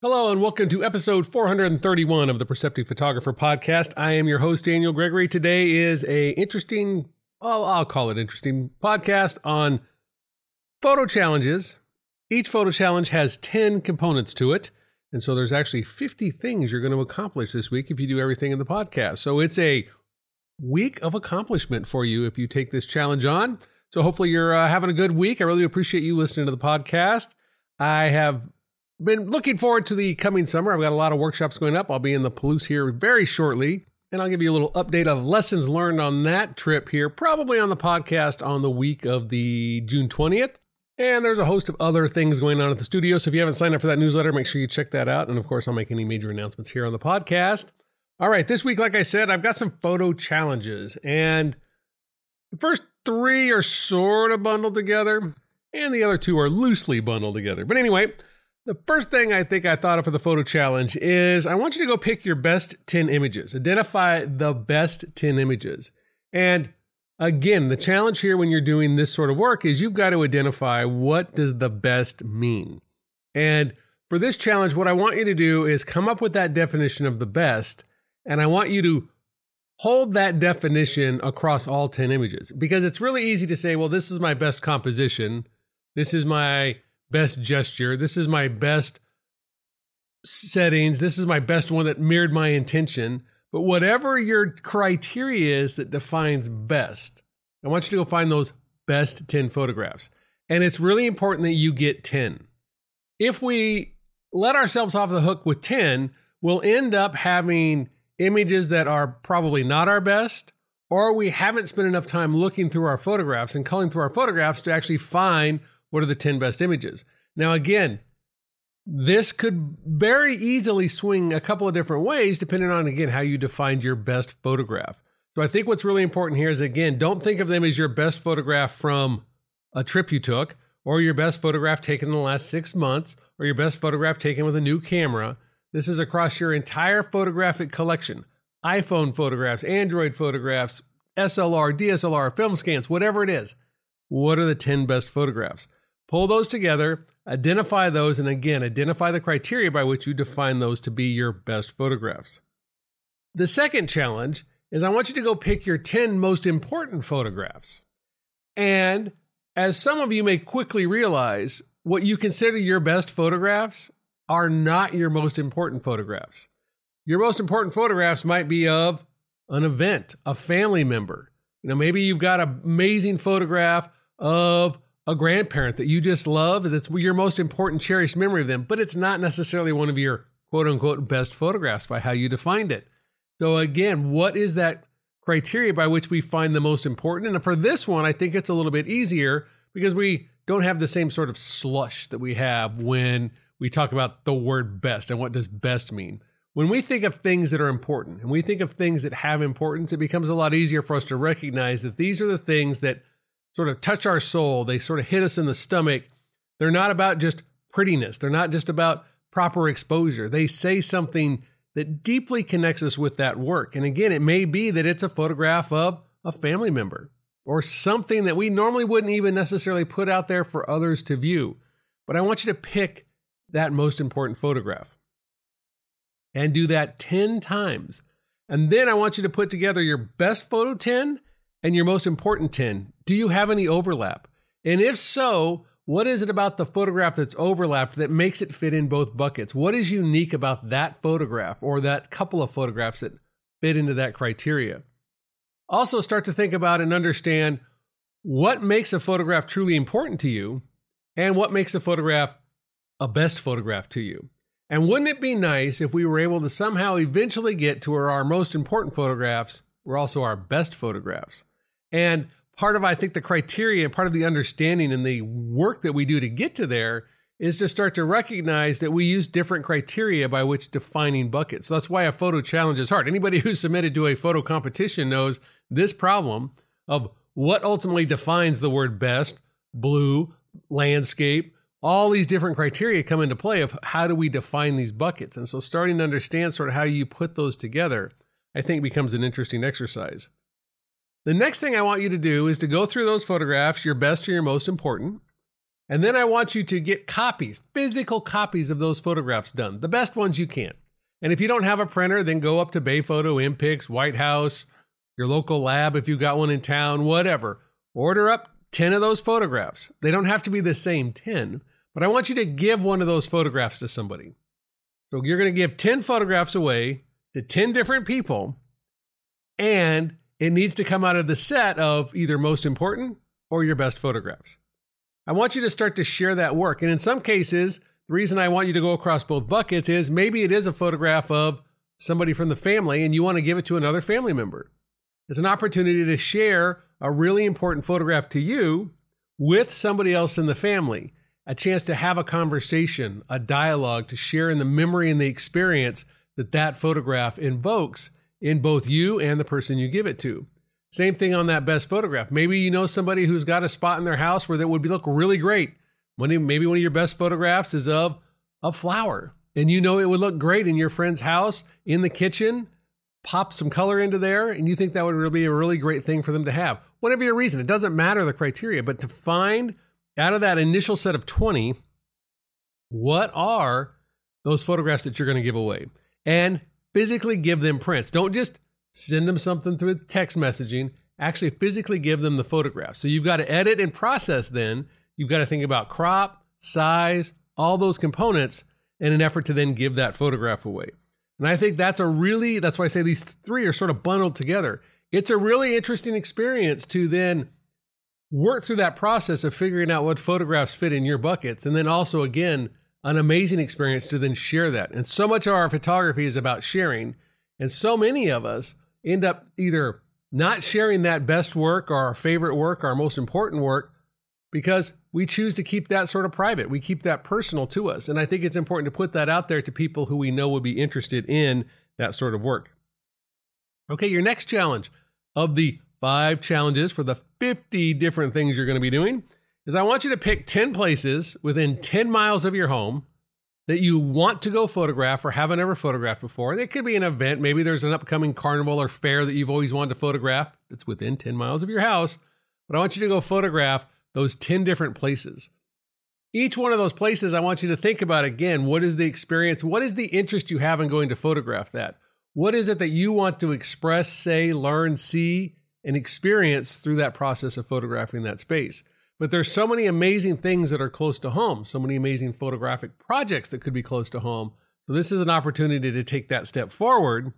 Hello and welcome to episode 431 of the Perceptive Photographer podcast. I am your host Daniel Gregory. Today is a interesting, well, I'll call it interesting podcast on photo challenges. Each photo challenge has 10 components to it. And so there's actually 50 things you're going to accomplish this week if you do everything in the podcast. So it's a week of accomplishment for you if you take this challenge on. So hopefully you're uh, having a good week. I really appreciate you listening to the podcast. I have been looking forward to the coming summer. I've got a lot of workshops going up. I'll be in the Palouse here very shortly. And I'll give you a little update of lessons learned on that trip here, probably on the podcast on the week of the June 20th. And there's a host of other things going on at the studio. So if you haven't signed up for that newsletter, make sure you check that out. And of course, I'll make any major announcements here on the podcast. All right, this week, like I said, I've got some photo challenges. And the first three are sort of bundled together, and the other two are loosely bundled together. But anyway, the first thing I think I thought of for the photo challenge is I want you to go pick your best 10 images. Identify the best 10 images. And again, the challenge here when you're doing this sort of work is you've got to identify what does the best mean. And for this challenge, what I want you to do is come up with that definition of the best, and I want you to hold that definition across all 10 images because it's really easy to say, well, this is my best composition. This is my best gesture. This is my best settings. This is my best one that mirrored my intention. But whatever your criteria is that defines best, I want you to go find those best 10 photographs. And it's really important that you get 10. If we let ourselves off the hook with 10, we'll end up having images that are probably not our best, or we haven't spent enough time looking through our photographs and culling through our photographs to actually find what are the 10 best images? Now, again, this could very easily swing a couple of different ways depending on, again, how you defined your best photograph. So I think what's really important here is, again, don't think of them as your best photograph from a trip you took or your best photograph taken in the last six months or your best photograph taken with a new camera. This is across your entire photographic collection iPhone photographs, Android photographs, SLR, DSLR, film scans, whatever it is. What are the 10 best photographs? Pull those together, identify those, and again, identify the criteria by which you define those to be your best photographs. The second challenge is I want you to go pick your 10 most important photographs. And as some of you may quickly realize, what you consider your best photographs are not your most important photographs. Your most important photographs might be of an event, a family member. You know, maybe you've got an amazing photograph of a grandparent that you just love, that's your most important, cherished memory of them, but it's not necessarily one of your quote unquote best photographs by how you defined it. So, again, what is that criteria by which we find the most important? And for this one, I think it's a little bit easier because we don't have the same sort of slush that we have when we talk about the word best and what does best mean. When we think of things that are important and we think of things that have importance, it becomes a lot easier for us to recognize that these are the things that sort of touch our soul. They sort of hit us in the stomach. They're not about just prettiness, they're not just about proper exposure. They say something that deeply connects us with that work. And again, it may be that it's a photograph of a family member or something that we normally wouldn't even necessarily put out there for others to view. But I want you to pick that most important photograph and do that 10 times. And then I want you to put together your best photo 10 and your most important 10, do you have any overlap? And if so, what is it about the photograph that's overlapped that makes it fit in both buckets? What is unique about that photograph or that couple of photographs that fit into that criteria? Also, start to think about and understand what makes a photograph truly important to you and what makes a photograph a best photograph to you. And wouldn't it be nice if we were able to somehow eventually get to where our most important photographs were also our best photographs? And part of, I think, the criteria, and part of the understanding and the work that we do to get to there is to start to recognize that we use different criteria by which defining buckets. So that's why a photo challenge is hard. Anybody who's submitted to a photo competition knows this problem of what ultimately defines the word best, blue, landscape, all these different criteria come into play of how do we define these buckets. And so starting to understand sort of how you put those together, I think becomes an interesting exercise. The next thing I want you to do is to go through those photographs, your best or your most important, And then I want you to get copies, physical copies of those photographs done, the best ones you can. And if you don't have a printer, then go up to Bayphoto, Mpix, White House, your local lab if you've got one in town, whatever. Order up 10 of those photographs. They don't have to be the same 10, but I want you to give one of those photographs to somebody. So you're going to give 10 photographs away to 10 different people, and it needs to come out of the set of either most important or your best photographs. I want you to start to share that work. And in some cases, the reason I want you to go across both buckets is maybe it is a photograph of somebody from the family and you want to give it to another family member. It's an opportunity to share a really important photograph to you with somebody else in the family, a chance to have a conversation, a dialogue, to share in the memory and the experience that that photograph invokes in both you and the person you give it to. Same thing on that best photograph. Maybe you know somebody who's got a spot in their house where that would be, look really great. Maybe one of your best photographs is of a flower, and you know it would look great in your friend's house in the kitchen. Pop some color into there, and you think that would be a really great thing for them to have. Whatever your reason, it doesn't matter the criteria, but to find out of that initial set of 20, what are those photographs that you're going to give away? And physically give them prints. Don't just send them something through text messaging. Actually, physically give them the photograph. So you've got to edit and process then. You've got to think about crop, size, all those components in an effort to then give that photograph away. And I think that's a really, that's why I say these three are sort of bundled together. It's a really interesting experience to then work through that process of figuring out what photographs fit in your buckets. And then also, again, an amazing experience to then share that. And so much of our photography is about sharing. And so many of us end up either not sharing that best work or our favorite work, our most important work, because we choose to keep that sort of private. We keep that personal to us. And I think it's important to put that out there to people who we know would be interested in that sort of work. Okay, your next challenge of the five challenges for the 50 different things you're going to be doing is I want you to pick 10 places within 10 miles of your home that you want to go photograph or haven't ever photographed before. It could be an event. Maybe there's an upcoming carnival or fair that you've always wanted to photograph. It's within 10 miles of your house. But I want you to go photograph those 10 different places. Each one of those places, I want you to think about again what is the experience? What is the interest you have in going to photograph that? What is it that you want to express, say, learn, see, and experience through that process of photographing that space? But there's so many amazing things that are close to home, so many amazing photographic projects that could be close to home. So this is an opportunity to take that step forward,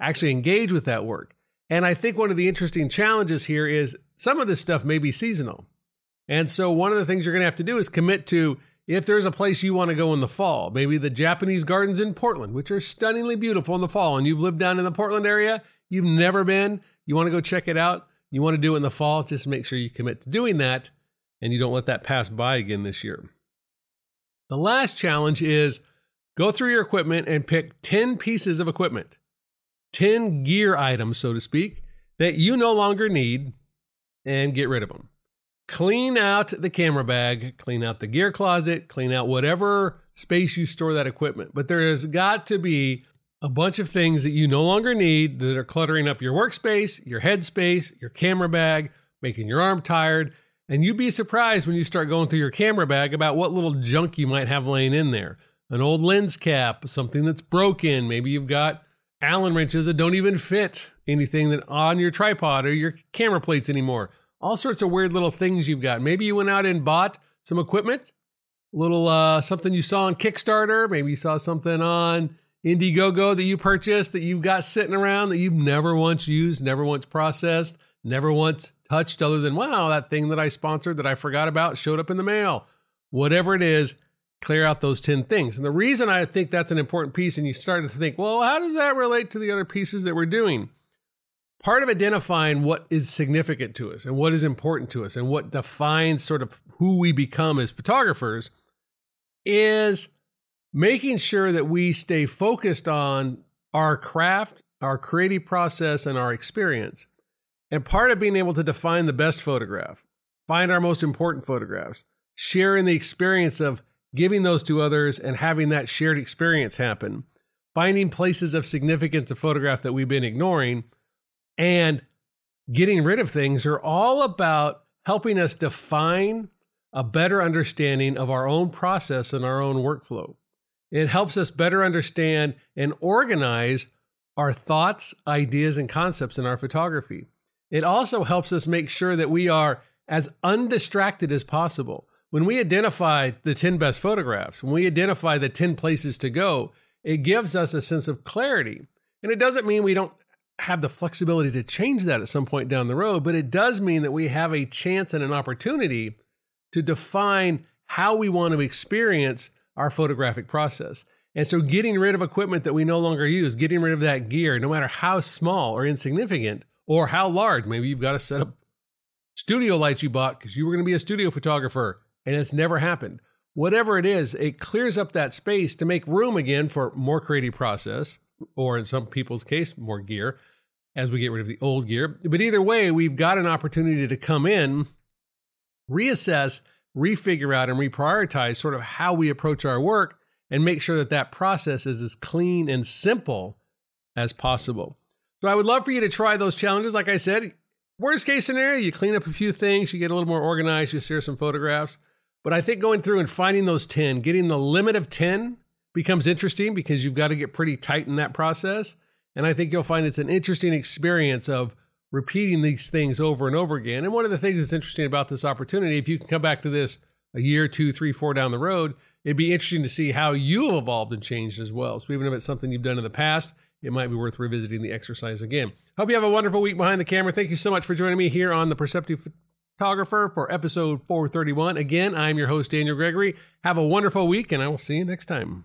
actually engage with that work. And I think one of the interesting challenges here is some of this stuff may be seasonal. And so one of the things you're going to have to do is commit to if there's a place you want to go in the fall, maybe the Japanese gardens in Portland, which are stunningly beautiful in the fall, and you've lived down in the Portland area, you've never been, you want to go check it out, you want to do it in the fall, just make sure you commit to doing that and you don't let that pass by again this year. The last challenge is go through your equipment and pick 10 pieces of equipment, 10 gear items, so to speak, that you no longer need and get rid of them. Clean out the camera bag, clean out the gear closet, clean out whatever space you store that equipment. But there has got to be a bunch of things that you no longer need that are cluttering up your workspace, your headspace, your camera bag, making your arm tired, and you'd be surprised when you start going through your camera bag about what little junk you might have laying in there. An old lens cap, something that's broken. Maybe you've got Allen wrenches that don't even fit anything that on your tripod or your camera plates anymore. All sorts of weird little things you've got. Maybe you went out and bought some equipment, a little uh, something you saw on Kickstarter. Maybe you saw something on Indiegogo that you purchased that you've got sitting around that you've never once used, never once processed, never once touched other than, wow, that thing that I sponsored that I forgot about showed up in the mail. Whatever it is, clear out those 10 things. And the reason I think that's an important piece, and you start to think, well, how does that relate to the other pieces that we're doing? Part of identifying what is significant to us and what is important to us and what defines sort of who we become as photographers is making sure that we stay focused on our craft, our creative process, and our experience and part of being able to define the best photograph, find our most important photographs, sharing the experience of giving those to others and having that shared experience happen, finding places of significance to photograph that we've been ignoring, and getting rid of things are all about helping us define a better understanding of our own process and our own workflow. It helps us better understand and organize our thoughts, ideas, and concepts in our photography. It also helps us make sure that we are as undistracted as possible. When we identify the 10 best photographs, when we identify the 10 places to go, it gives us a sense of clarity. And it doesn't mean we don't have the flexibility to change that at some point down the road, but it does mean that we have a chance and an opportunity to define how we want to experience our photographic process. And so, getting rid of equipment that we no longer use, getting rid of that gear, no matter how small or insignificant or how large, maybe you've got a set of studio lights you bought because you were going to be a studio photographer and it's never happened. Whatever it is, it clears up that space to make room again for more creative process, or in some people's case, more gear as we get rid of the old gear. But either way, we've got an opportunity to come in, reassess, refigure out, and reprioritize sort of how we approach our work and make sure that that process is as clean and simple as possible. So I would love for you to try those challenges. Like I said, worst case scenario, you clean up a few things, you get a little more organized, you share some photographs. But I think going through and finding those 10, getting the limit of 10 becomes interesting because you've got to get pretty tight in that process. And I think you'll find it's an interesting experience of repeating these things over and over again. And one of the things that's interesting about this opportunity, if you can come back to this a year, two, three, four down the road, it'd be interesting to see how you have evolved and changed as well. So even if it's something you've done in the past, it might be worth revisiting the exercise again. Hope you have a wonderful week behind the camera. Thank you so much for joining me here on the Perceptive Photographer for episode 431. Again, I'm your host, Daniel Gregory. Have a wonderful week, and I will see you next time.